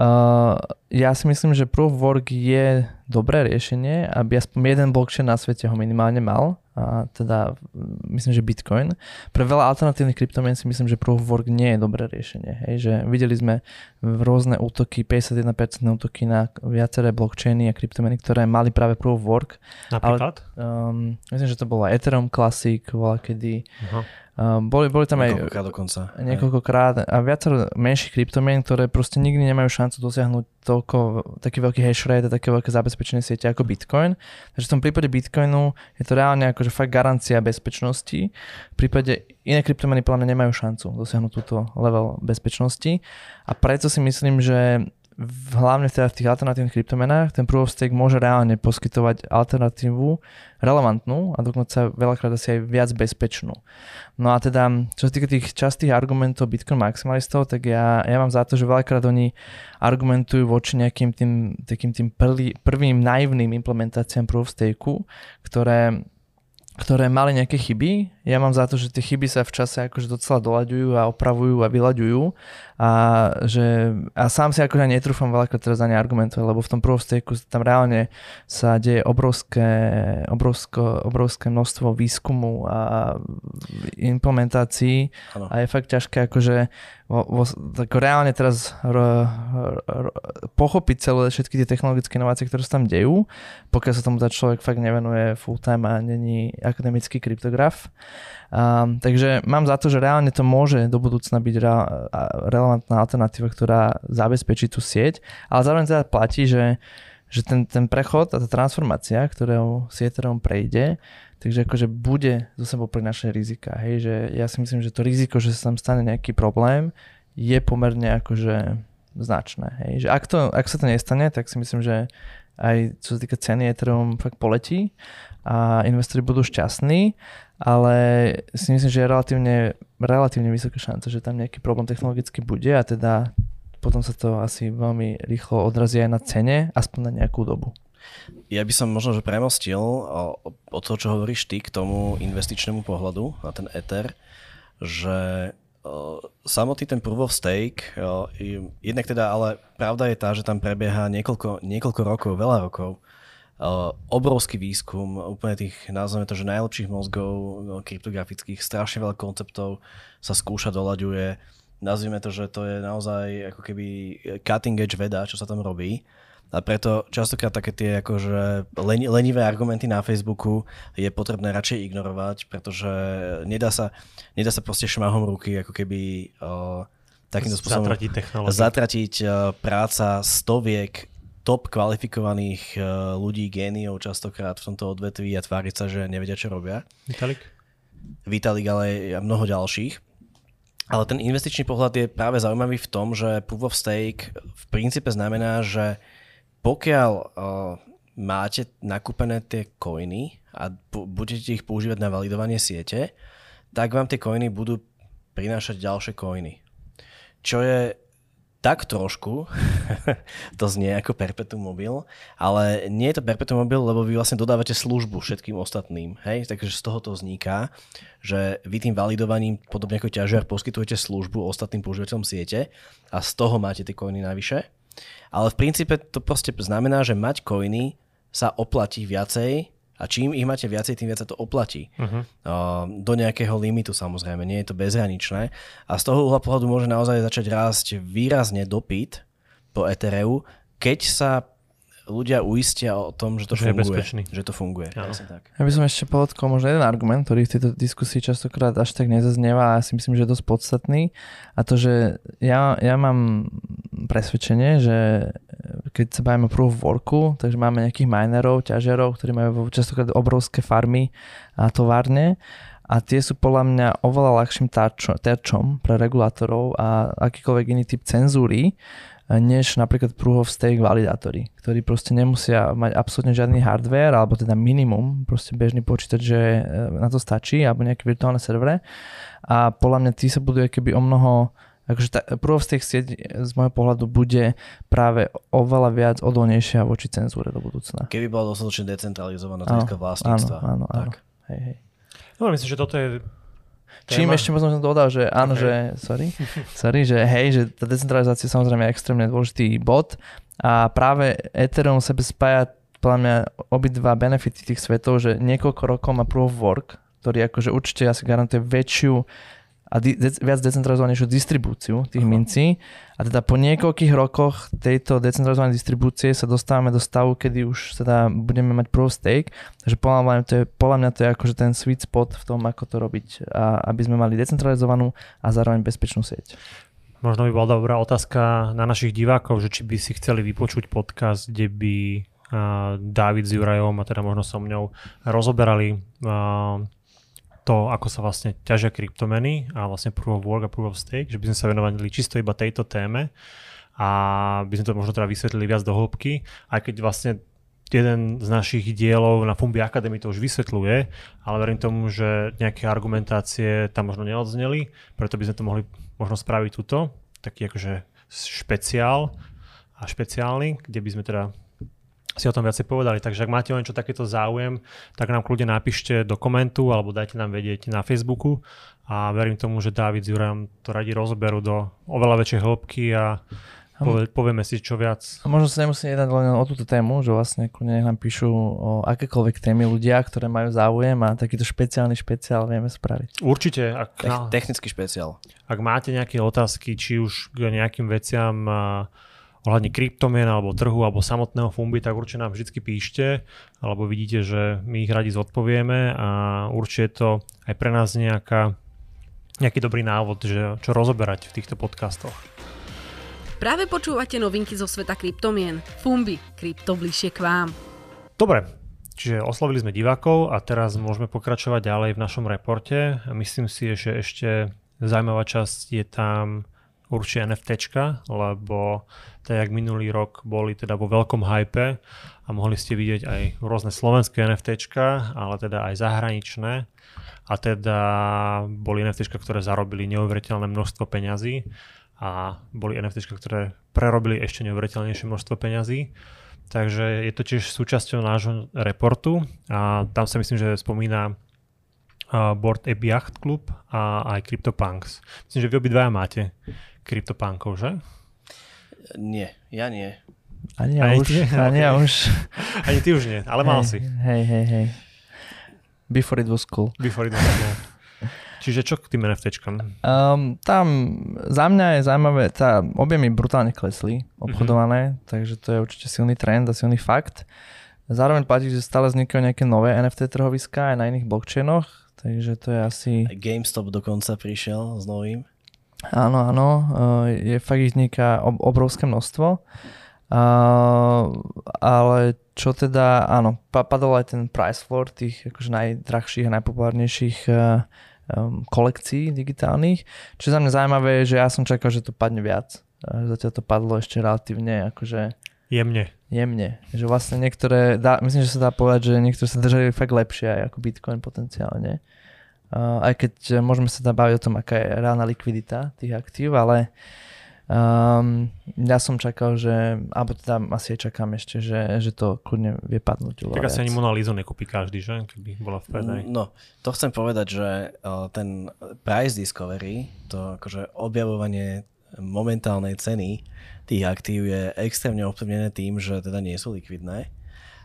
Uh, ja si myslím, že Proof of Work je dobré riešenie, aby aspoň jeden blockchain na svete ho minimálne mal, a teda mm, myslím, že Bitcoin. Pre veľa alternatívnych kryptomien si myslím, že Proof of Work nie je dobré riešenie. Hej, že videli sme rôzne útoky, 51% útoky na viaceré blockchainy a kryptomeny, ktoré mali práve Proof of Work. Napríklad? Um, myslím, že to bola Ethereum Classic, bola kedy. Aha. Um, boli, boli tam aj Niekoľkokrát dokonca. niekoľkokrát a viacero menších kryptomien, ktoré proste nikdy nemajú šancu dosiahnuť toľko, taký veľký hash rate a také veľké zabezpečenie siete ako Bitcoin. Takže v tom prípade Bitcoinu je to reálne akože fakt garancia bezpečnosti. V prípade iné kryptomeny podľa mňa nemajú šancu dosiahnuť túto level bezpečnosti a preto si myslím, že v, hlavne teda v tých alternatívnych kryptomenách ten Proof of Stake môže reálne poskytovať alternatívu relevantnú a dokonca veľakrát asi aj viac bezpečnú. No a teda, čo sa týka tých častých argumentov Bitcoin maximalistov, tak ja, ja mám za to, že veľakrát oni argumentujú voči nejakým tým, takým tým prvý, prvým naivným implementáciám Proof of Stake, ktoré ktoré mali nejaké chyby. Ja mám za to, že tie chyby sa v čase akože docela doľaďujú a opravujú a vyľaďujú a, že, a sám si akože netrúfam veľakrát teraz za ne argumentovať, lebo v tom of stake tam reálne sa deje obrovské, obrovsko, obrovské množstvo výskumu a implementácií Áno. a je fakt ťažké akože vo, vo, tak reálne teraz r, r, r, pochopiť celé všetky tie technologické inovácie, ktoré sa tam dejú, pokiaľ sa tomu tá človek fakt nevenuje full time a není akademický kryptograf. Um, takže mám za to, že reálne to môže do budúcna byť re- relevantná alternatíva, ktorá zabezpečí tú sieť, ale zároveň teda platí, že, že ten, ten prechod a tá transformácia, ktorou si Ethereum prejde, takže akože bude zo sebou prinašať rizika. Hej, že ja si myslím, že to riziko, že sa tam stane nejaký problém, je pomerne akože značné. Hej. Že ak, to, ak sa to nestane, tak si myslím, že aj čo sa týka ceny Ethereum fakt poletí a investori budú šťastní ale si myslím, že je relatívne, relatívne vysoká šanca, že tam nejaký problém technologicky bude a teda potom sa to asi veľmi rýchlo odrazí aj na cene, aspoň na nejakú dobu. Ja by som možno že premostil o, o to, čo hovoríš ty k tomu investičnému pohľadu na ten Ether, že samotný ten proof of stake, o, jednak teda, ale pravda je tá, že tam prebieha niekoľko, niekoľko rokov, veľa rokov Uh, obrovský výskum, úplne tých, nazveme to, že najlepších mozgov no, kryptografických, strašne veľa konceptov sa skúša, doľaďuje. Nazvime to, že to je naozaj ako keby cutting edge veda, čo sa tam robí. A preto častokrát také tie akože lenivé argumenty na Facebooku je potrebné radšej ignorovať, pretože nedá sa, nedá sa proste šmahom ruky ako keby uh, takýmto spôsobom zatratiť, zatratiť uh, práca stoviek top kvalifikovaných eh, ľudí, géniov častokrát v tomto odvetví a tváriť sa, že nevedia, čo robia. Vitalik? Vitalik, ale aj mnoho ďalších. Ale ten investičný pohľad je práve zaujímavý v tom, že proof of stake v princípe znamená, že pokiaľ uh, máte nakúpené tie coiny a budete ich používať na validovanie siete, tak vám tie coiny budú prinášať ďalšie coiny. Čo je tak trošku, to znie ako perpetuum mobil, ale nie je to perpetuum mobil, lebo vy vlastne dodávate službu všetkým ostatným, hej, takže z toho to vzniká, že vy tým validovaním, podobne ako ťažiar, poskytujete službu ostatným používateľom siete a z toho máte tie coiny navyše. Ale v princípe to proste znamená, že mať coiny sa oplatí viacej, a čím ich máte viacej, tým viac sa to oplatí. Uh-huh. Do nejakého limitu samozrejme, nie je to bezhraničné. A z toho uhla pohľadu môže naozaj začať rásť výrazne dopyt po Ethereu, keď sa ľudia uistia o tom, že to že funguje. Že to funguje. Tak. Ja by som ešte podotkol možno jeden argument, ktorý v tejto diskusii častokrát až tak nezaznieva a ja si myslím, že je dosť podstatný. A to, že ja, ja mám presvedčenie, že keď sa bavíme o proof of worku, takže máme nejakých minerov, ťažiarov, ktorí majú častokrát obrovské farmy a továrne a tie sú podľa mňa oveľa ľahším terčom pre regulátorov a akýkoľvek iný typ cenzúry, než napríklad proof of stake validátory, ktorí proste nemusia mať absolútne žiadny hardware, alebo teda minimum, proste bežný počítač, že e, na to stačí, alebo nejaké virtuálne servere. A podľa mňa tí sa budú keby o mnoho akože tá, proof of stake sieť z môjho pohľadu bude práve oveľa viac odolnejšia voči cenzúre do budúcna. Keby bola dostatočne decentralizovaná z vlastníctva. Áno, áno, áno. Hej, hej. No myslím, že toto je Čím ešte možno som dodal, že áno, okay. že, sorry, sorry, že hej, že tá decentralizácia je samozrejme extrémne dôležitý bod a práve Ethereum sebe spája podľa mňa obidva benefity tých svetov, že niekoľko rokov má proof of work, ktorý akože určite asi garantuje väčšiu a de- viac decentralizovanejšiu distribúciu tých uh-huh. mincí. A teda po niekoľkých rokoch tejto decentralizovanej distribúcie sa dostávame do stavu, kedy už teda budeme mať pro stake. Takže podľa mňa to je, podľa mňa to je akože ten sweet spot v tom, ako to robiť. A aby sme mali decentralizovanú a zároveň bezpečnú sieť. Možno by bola dobrá otázka na našich divákov, že či by si chceli vypočuť podcast, kde by uh, David s Jurajom a teda možno so mňou rozoberali uh, to, ako sa vlastne ťažia kryptomeny a vlastne proof of work a proof of stake, že by sme sa venovali čisto iba tejto téme a by sme to možno teda vysvetlili viac do hĺbky, aj keď vlastne jeden z našich dielov na Fumbi Academy to už vysvetľuje, ale verím tomu, že nejaké argumentácie tam možno neodzneli, preto by sme to mohli možno spraviť túto, taký akože špeciál a špeciálny, kde by sme teda si o tom viacej povedali. Takže ak máte o niečo takéto záujem, tak nám kľudne napíšte do komentu alebo dajte nám vedieť na Facebooku a verím tomu, že David s Jurajom to radi rozberú do oveľa väčšej hĺbky a povie, povieme si čo viac. A možno sa nemusí jednať len o túto tému, že vlastne kľudne nám píšu o akékoľvek témy ľudia, ktoré majú záujem a takýto špeciálny špeciál vieme spraviť. Určite. Ak, Te- technický špeciál. Ak máte nejaké otázky, či už k nejakým veciam ohľadne kryptomien alebo trhu alebo samotného Fumbi, tak určite nám vždy píšte, alebo vidíte, že my ich radi zodpovieme a určite je to aj pre nás nejaká, nejaký dobrý návod, že čo rozoberať v týchto podcastoch. Práve počúvate novinky zo sveta kryptomien. Fumbi, krypto bližšie k vám. Dobre, čiže oslovili sme divákov a teraz môžeme pokračovať ďalej v našom reporte. Myslím si, že ešte zaujímavá časť je tam určite NFT, lebo tak jak minulý rok boli teda vo veľkom hype a mohli ste vidieť aj rôzne slovenské NFT, ale teda aj zahraničné a teda boli NFT, ktoré zarobili neuveriteľné množstvo peňazí a boli NFT, ktoré prerobili ešte neuveriteľnejšie množstvo peňazí. Takže je to tiež súčasťou nášho reportu a tam sa myslím, že spomína Board App Yacht Club a aj CryptoPunks. Myslím, že vy obidvaja máte CryptoPunkov, že? Nie, ja nie. Ani ja Aj už, ty? ani ja Okay. už. Ani ty už nie, ale mal si. Hej, hej, hej. Before it was cool. Before it was cool. Čiže čo k tým NFTčkám? Um, tam za mňa je zaujímavé, tá objemy brutálne klesli, obchodované, mm-hmm. takže to je určite silný trend a silný fakt. Zároveň platí, že stále vznikajú nejaké nové NFT trhoviská aj na iných blockchainoch, takže to je asi... GameStop dokonca prišiel s novým. Áno, áno, uh, je fakt ich vzniká ob- obrovské množstvo. Uh, ale čo teda, áno, pa- padol aj ten price floor tých akože najdrahších a najpopulárnejších uh, um, kolekcií digitálnych. Čo za mňa zaujímavé je, že ja som čakal, že to padne viac. Zatiaľ to padlo ešte relatívne akože Jemne. jemne. Že vlastne niektoré, dá, myslím, že sa dá povedať, že niektoré sa držali fakt lepšie aj ako Bitcoin potenciálne. Uh, aj keď môžeme sa tam baviť o tom, aká je reálna likvidita tých aktív, ale um, ja som čakal, že, alebo teda asi aj čakám ešte, že, že to kľudne vie padnúť. Tak asi ani Mona Lizu nekúpi každý, že? Keby bola v predaji. No, to chcem povedať, že uh, ten price discovery, to akože objavovanie momentálnej ceny tých aktív je extrémne ovplyvnené tým, že teda nie sú likvidné.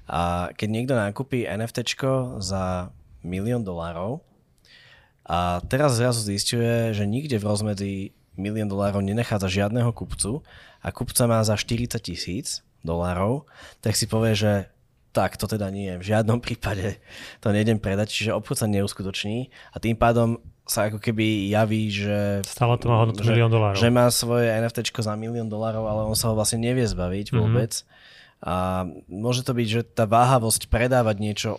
A keď niekto nakúpi NFT za milión dolárov a teraz zrazu zistuje, že nikde v rozmedzi milión dolárov nenachádza žiadneho kupcu a kupca má za 40 tisíc dolárov, tak si povie, že tak to teda nie, v žiadnom prípade to nejdem predať, čiže obchod sa neuskutoční a tým pádom sa ako keby javí, že, Stále to má hodnotu že, milión dolárov. že má svoje NFT za milión dolárov, ale on sa ho vlastne nevie zbaviť Mhm. vôbec. A môže to byť, že tá váhavosť predávať niečo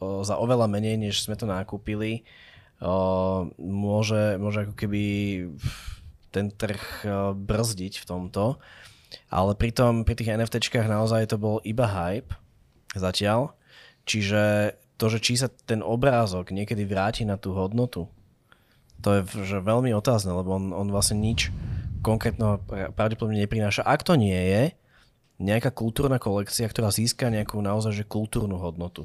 za oveľa menej, než sme to nakúpili, môže, môže ako keby ten trh brzdiť v tomto. Ale pritom pri tých NFTčkách naozaj to bol iba hype zatiaľ. Čiže to, že či sa ten obrázok niekedy vráti na tú hodnotu, to je že veľmi otázne, lebo on, on vlastne nič konkrétneho pra- pravdepodobne neprináša. Ak to nie je nejaká kultúrna kolekcia, ktorá získa nejakú naozaj že kultúrnu hodnotu.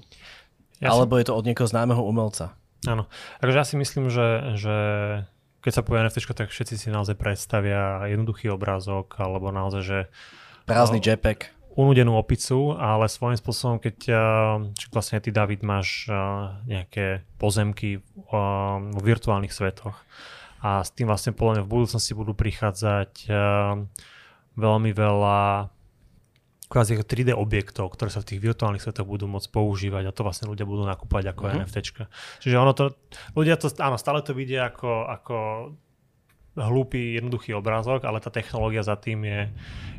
Ja Alebo je to od niekoho známeho umelca. Áno. Takže ja si myslím, že, že keď sa povie NFT, tak všetci si naozaj predstavia jednoduchý obrázok, alebo naozaj, že Prázdny No. JPEG. unúdenú opicu, ale svojím spôsobom, keď uh, či vlastne ty, David, máš uh, nejaké pozemky vo virtuálnych svetoch a s tým vlastne podľa mňa v budúcnosti budú prichádzať veľmi veľa kvázi ako 3D objektov, ktoré sa v tých virtuálnych svetoch budú môcť používať a to vlastne ľudia budú nakúpať ako Mhm. mm-hmm. NFTčka. Čiže ono to, ľudia to, áno, stále to vidia ako, ako hlúpy, jednoduchý obrázok, ale tá technológia za tým je,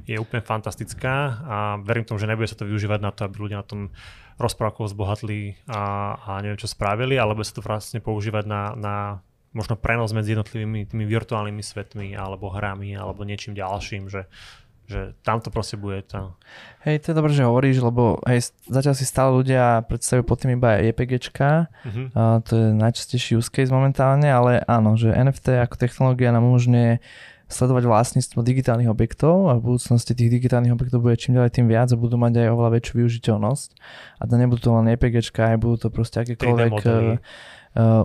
je úplne fantastická a verím tomu, že nebude sa to využívať na to, aby ľudia na tom rozprávkou zbohatli a, a neviem čo spravili, ale bude sa to vlastne používať na, na možno prenos medzi jednotlivými tými virtuálnymi svetmi alebo hrami alebo niečím ďalším, že, že tam to proste bude to. Hej, to je dobré, že hovoríš, lebo hej, zatiaľ si stále ľudia predstavujú pod tým iba JPGčka, Mhm. A to je najčastejší use case momentálne, ale áno, že NFT ako technológia nám umožňuje sledovať vlastníctvo digitálnych objektov a v budúcnosti tých digitálnych objektov bude čím ďalej tým viac a budú mať aj oveľa väčšiu využiteľnosť. A to nebudú to len JPGčka, aj budú to proste akékoľvek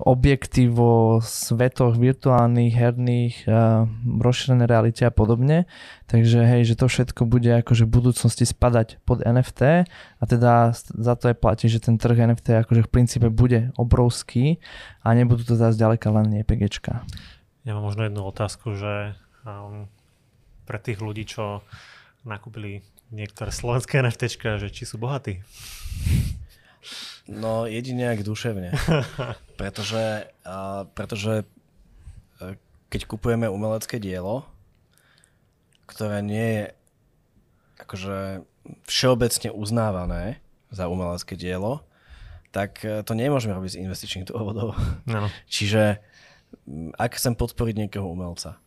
objekty vo svetoch virtuálnych, herných, uh, rozšírené realite a podobne. Takže hej, že to všetko bude akože v budúcnosti spadať pod NFT a teda za to aj platí, že ten trh NFT akože v princípe bude obrovský a nebudú to zase ďaleka len JPGčka. Ja mám možno jednu otázku, že um, pre tých ľudí, čo nakúpili niektoré slovenské NFTčka, že či sú bohatí? No jedine ak duševne. pretože, a, pretože a, keď kupujeme umelecké dielo, ktoré nie je akože všeobecne uznávané za umelecké dielo, tak e, to nemôžeme robiť z investičných dôvodov. No. Čiže ak chcem podporiť niekoho umelca,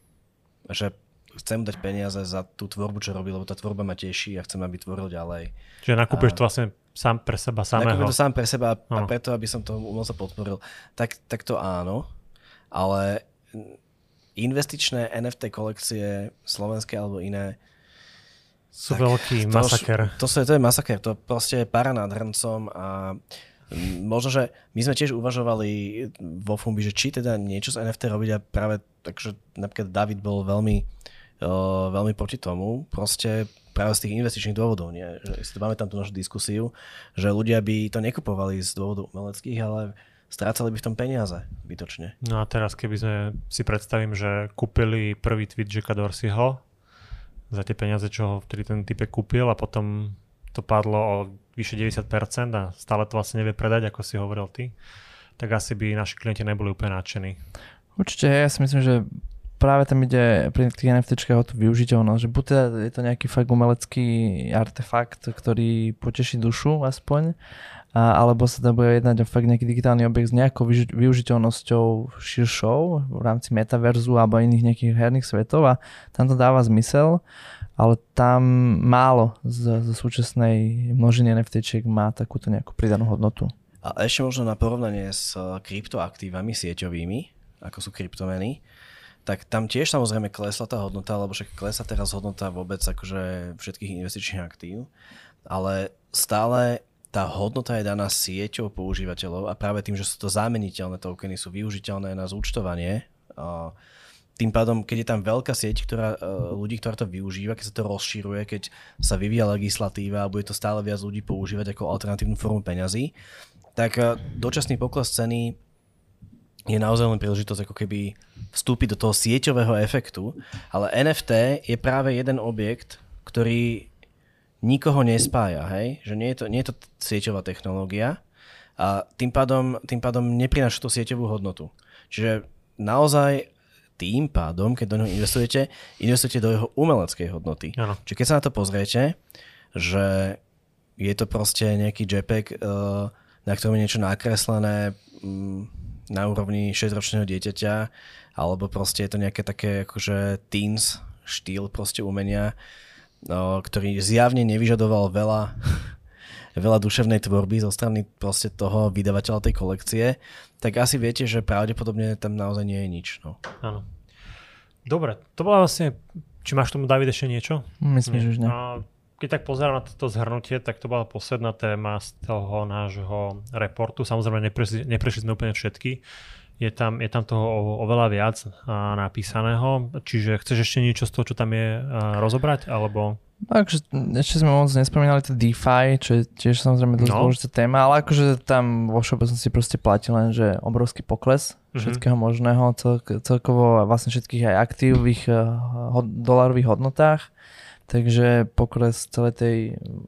že chcem dať peniaze za tú tvorbu, čo robí, lebo tá tvorba ma teší a chcem, aby tvoril ďalej. Čiže nakúpiš A- to vlastne sám pre seba samého. Nakúpim to sám pre seba a preto, aby som toho umelca podporil, tak, tak to áno, ale investičné NFT kolekcie, slovenské alebo iné, Sú tak veľký to, masaker. To, to, to je masaker, to proste je para nad hrncom a možno, že my sme tiež uvažovali vo Fumbi, že či teda niečo z NFT robiť a práve takže napríklad David bol veľmi, veľmi proti tomu, proste práve z tých investičných dôvodov, nie? Že si to pamätám tú našu diskusiu, že ľudia by to nekupovali z dôvodov umeleckých, ale strácali by v tom peniaze bytočne. No a teraz, keby sme si predstavím, že kúpili prvý tweet Jacka Dorseyho za tie peniaze, čo ho vtedy ten typek kúpil a potom to padlo o vyše 90% a stále to vlastne nevie predať, ako si hovoril ty, tak asi by naši klienti neboli úplne nadšení. Určite, ja si myslím, že práve tam ide pri tých NFTčkách o tú využiteľnosť, že buď teda je to nejaký fakt umelecký artefakt, ktorý poteší dušu aspoň, a, alebo sa to bude jednať o fakt nejaký digitálny objekt s nejakou využiteľnosťou širšou v rámci metaverzu alebo iných nejakých herných svetov a tam to dáva zmysel, ale tam málo z, z súčasnej množiny NFTčiek má takúto nejakú pridanú hodnotu. A ešte možno na porovnanie s eh, kryptoaktívami sieťovými, ako sú kryptomeny, tak tam tiež samozrejme klesla tá hodnota, lebo však klesla teraz hodnota vôbec akože všetkých investičných aktív, ale stále tá hodnota je daná sieťou používateľov a práve tým, že sú to zámeniteľné tokeny, sú využiteľné na zúčtovanie. Tým pádom, keď je tam veľká sieť ktorá, eh, ľudí, ktorá to využíva, keď sa to rozširuje, keď sa vyvíja legislatíva a bude to stále viac ľudí používať ako alternatívnu formu peňazí, tak eh, dočasný pokles ceny je naozaj len príležitosť ako keby vstúpiť do toho sieťového efektu, ale NFT je práve jeden objekt, ktorý nikoho nespája, hej? Že nie je to, nie je to sieťová technológia a tým pádom, tým pádom neprináša tú sieťovú hodnotu. Čiže naozaj tým pádom, keď do neho investujete, investujete do jeho umeleckej hodnoty. Áno. Čiže keď sa na to pozriete, že je to proste nejaký JPEG, eh, na ktorom je niečo nakreslené mm, na úrovni 6-ročného dieťaťa, alebo proste je to nejaké také akože teens štýl proste umenia, no, ktorý zjavne nevyžadoval veľa, veľa duševnej tvorby zo strany proste toho vydavateľa tej kolekcie, tak asi viete, že pravdepodobne tam naozaj nie je nič. No. Áno. Dobre, to bola vlastne, či máš tomu David ešte niečo? Myslím, že už ne. A keď tak pozerám na toto zhrnutie, tak to bola posledná téma z toho nášho reportu. Samozrejme, neprešli, neprešli sme úplne všetky. Je tam, je tam toho oveľa viac napísaného. Čiže chceš ešte niečo z toho, čo tam je, rozobrať? Alebo... Takže ešte sme moc nespomínali to DeFi, čo je tiež samozrejme dosť No. dôležitá téma, ale akože tam vo všeobecnosti proste platí len, že obrovský pokles Mhm. všetkého možného, cel, celkovo vlastne všetkých aj aktív v ich eh, hod, dolarových hodnotách. Takže pokles celej tej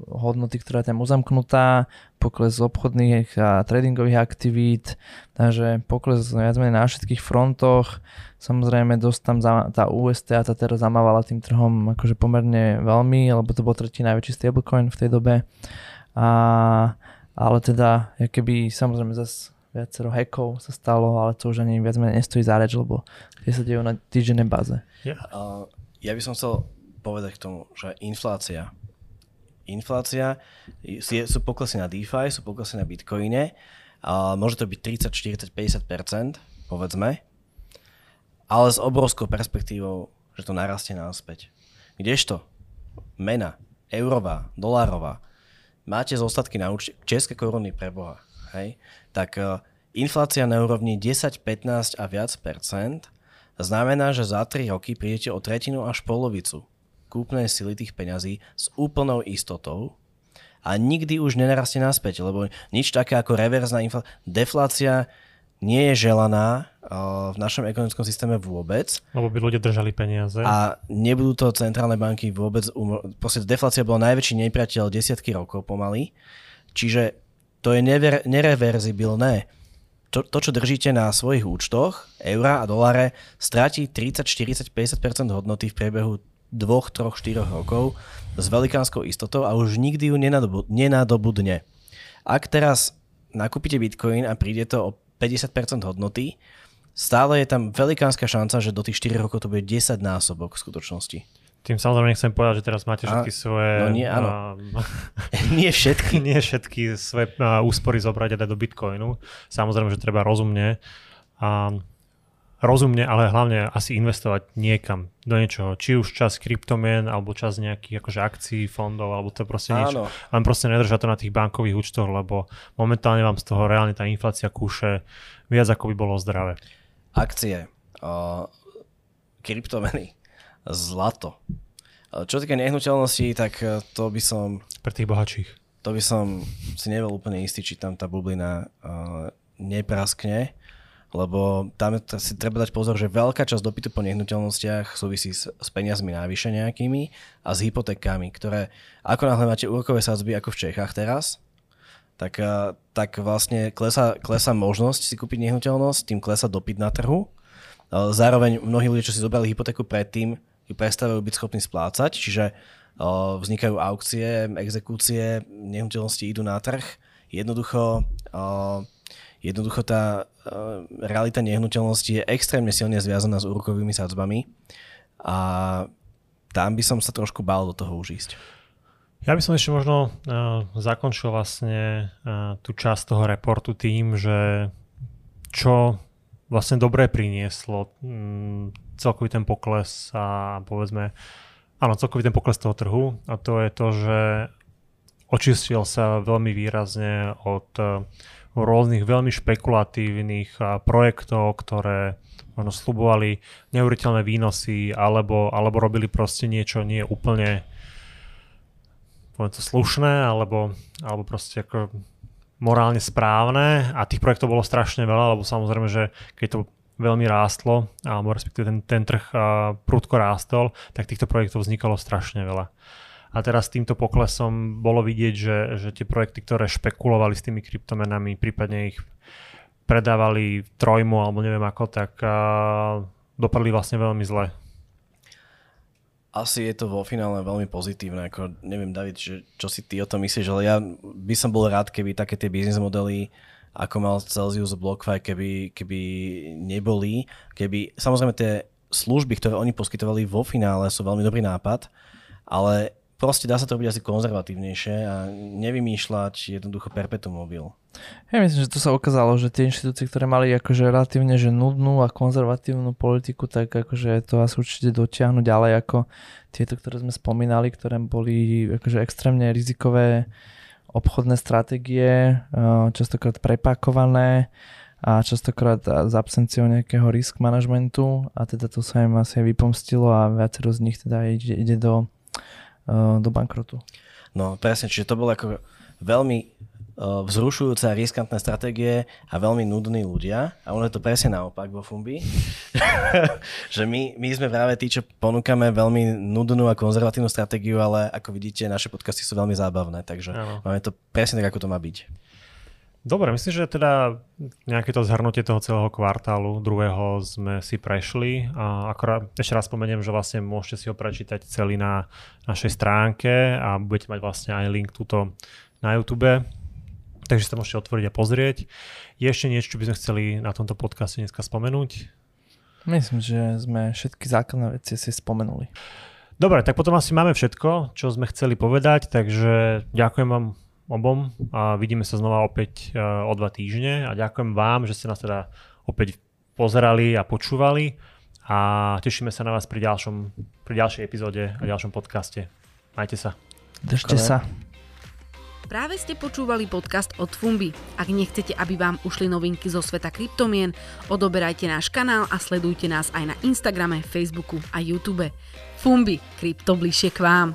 hodnoty, ktorá je tam uzamknutá, pokles obchodných a tradingových aktivít, takže pokles viac menej na všetkých frontoch. Samozrejme dosť tam tá UST a tá teraz zamávala tým trhom akože pomerne veľmi, lebo to bol tretí najväčší stablecoin v tej dobe. A, ale teda, keby samozrejme zase viacero hackov sa stalo, ale to už ani viac menej nestojí za reč, lebo tie sa dejú na týždennej báze. Uh, ja by som chcel povedať k tomu, že inflácia. Inflácia, sú poklesy na DeFi, sú poklesy na Bitcoine, a môže to byť 30, 40, 50%, povedzme, ale s obrovskou perspektívou, že to narastie náspäť. Kdežto mena, eurová, dolárová, máte zostatky na účte, české koruny pre Boha, hej, tak uh, inflácia na úrovni 10, 15 a viac percent znamená, že za 3 roky prídete o tretinu až polovicu kúpnej sily tých peňazí s úplnou istotou a nikdy už nenarastie naspäť, lebo nič také ako reverzná inflácia, deflácia nie je želaná v našom ekonomickom systéme vôbec. Lebo by ľudia držali peniaze. A nebudú to centrálne banky vôbec, umo- proste deflácia bola najväčší nepriateľ desiatky rokov pomaly, čiže to je never- nereverzibilné. To, to, čo držíte na svojich účtoch, eurá a doláre, stratí 30, 40, 50% hodnoty v priebehu dvoch, troch, štyroch rokov s velikánskou istotou a už nikdy ju nenadobu- nenadobudne. Ak teraz nakúpite Bitcoin a príde to o 50% hodnoty, stále je tam velikánska šanca, že do tých 4 rokov to bude 10 násobok v skutočnosti. Tým samozrejme nechcem povedať, že teraz máte všetky A- svoje... no nie, áno. a, Nie všetky. nie všetky svoje a, úspory zobrať a dať do Bitcoinu. Samozrejme, že treba rozumne. A, rozumne, ale hlavne asi investovať niekam do niečoho. Či už čas kryptomien, alebo čas nejakých akože akcií, fondov, alebo to proste niečo. Áno. Len proste nedržať to na tých bankových účtoch, lebo momentálne vám z toho reálne tá inflácia kúše viac ako by bolo zdravé. Akcie, o, kryptomeny, zlato. Čo týka nehnuteľností, tak e, to by som Pre tých bohatších. to by som si nebol úplne istý, či tam tá bublina uh, nepraskne, lebo tam si treba dať pozor, že veľká časť dopytu po nehnuteľnostiach súvisí s, s peniazmi návyše nejakými a s hypotékami, ktoré ako náhle máte úrokové sadzby ako v Čechách teraz, tak, uh, tak vlastne klesá, klesá možnosť si kúpiť nehnuteľnosť, tým klesá dopyt na trhu. Uh, Zároveň mnohí ľudia, čo si zobrali hypotéku predtým, ju prestávajú byť schopní splácať, čiže uh, vznikajú aukcie, exekúcie, nehnuteľnosti idú na trh. Jednoducho, jednoducho tá uh, realita nehnuteľnosti je extrémne silne zviazaná s úrokovými sadzbami a tam by som sa trošku bál do toho už ísť. Ja by som ešte možno uh, zakončil vlastne uh, tú časť toho reportu tým, že čo vlastne dobre prinieslo mm, celkový ten pokles a povedzme, áno, celkový ten pokles toho trhu a to je to, že očistil sa veľmi výrazne od uh, rôznych veľmi špekulatívnych projektov, ktoré možno slubovali neuveriteľné výnosy alebo, alebo robili proste niečo nie úplne poviem to slušné, alebo, alebo proste ako morálne správne a tých projektov bolo strašne veľa, lebo samozrejme, že keď to veľmi rástlo, alebo respektíve ten, ten trh prudko rástol, tak týchto projektov vznikalo strašne veľa. A teraz týmto poklesom bolo vidieť, že, že tie projekty, ktoré špekulovali s tými kryptomenami, prípadne ich predávali trojmu alebo neviem ako, tak a, dopadli vlastne veľmi zle. Asi je to vo finále veľmi pozitívne. Ako, neviem, David, že, čo si ty o tom myslíš, ale ja by som bol rád, keby také tie biznis modely, ako mal Celsius BlockFi, keby, keby neboli. Keby, samozrejme tie služby, ktoré oni poskytovali vo finále sú veľmi dobrý nápad, ale proste dá sa to robiť asi konzervatívnejšie a nevymýšľať jednoducho perpetuum mobil. Ja myslím, že to sa ukázalo, že tie inštitúcie, ktoré mali akože relatívne že nudnú a konzervatívnu politiku, tak akože to asi určite dotiahnu ďalej ako tieto, ktoré sme spomínali, ktoré boli akože extrémne rizikové obchodné stratégie, eh, častokrát prepakované a častokrát s absenciou nejakého risk managementu a teda to sa im asi vypomstilo a viacero z nich teda ide, ide do, do bankrotu. No presne, čiže to bolo ako veľmi uh, vzrušujúce a riskantné stratégie a veľmi nudní ľudia. A ono je to presne naopak vo Fumbi. že my, my sme práve tí, čo ponúkame veľmi nudnú a konzervatívnu stratégiu, ale ako vidíte, naše podcasty sú veľmi zábavné, takže Áno. máme to presne tak, ako to má byť. Dobre, myslím, že teda nejaké to zhrnutie toho celého kvartálu druhého sme si prešli. A akorát ešte raz spomeniem, že vlastne môžete si ho prečítať celý na našej stránke a budete mať vlastne aj link túto na YouTube. Takže si to môžete otvoriť a pozrieť. Je ešte niečo, čo by sme chceli na tomto podcaste dneska spomenúť? Myslím, že sme všetky základné veci si spomenuli. Dobre, tak potom asi máme všetko, čo sme chceli povedať, takže ďakujem vám obom a vidíme sa znova opäť e, o dva týždne a ďakujem vám, že ste nás teda opäť pozerali a počúvali a tešíme sa na vás pri, ďalšom, pri ďalšej epizóde a ďalšom podcaste. Majte sa. Držte sa. Práve ste počúvali podcast od Fumbi. Ak nechcete, aby vám ušli novinky zo sveta kryptomien, odoberajte náš kanál a sledujte nás aj na Instagrame, Facebooku a YouTube. Fumbi, krypto bližšie k vám.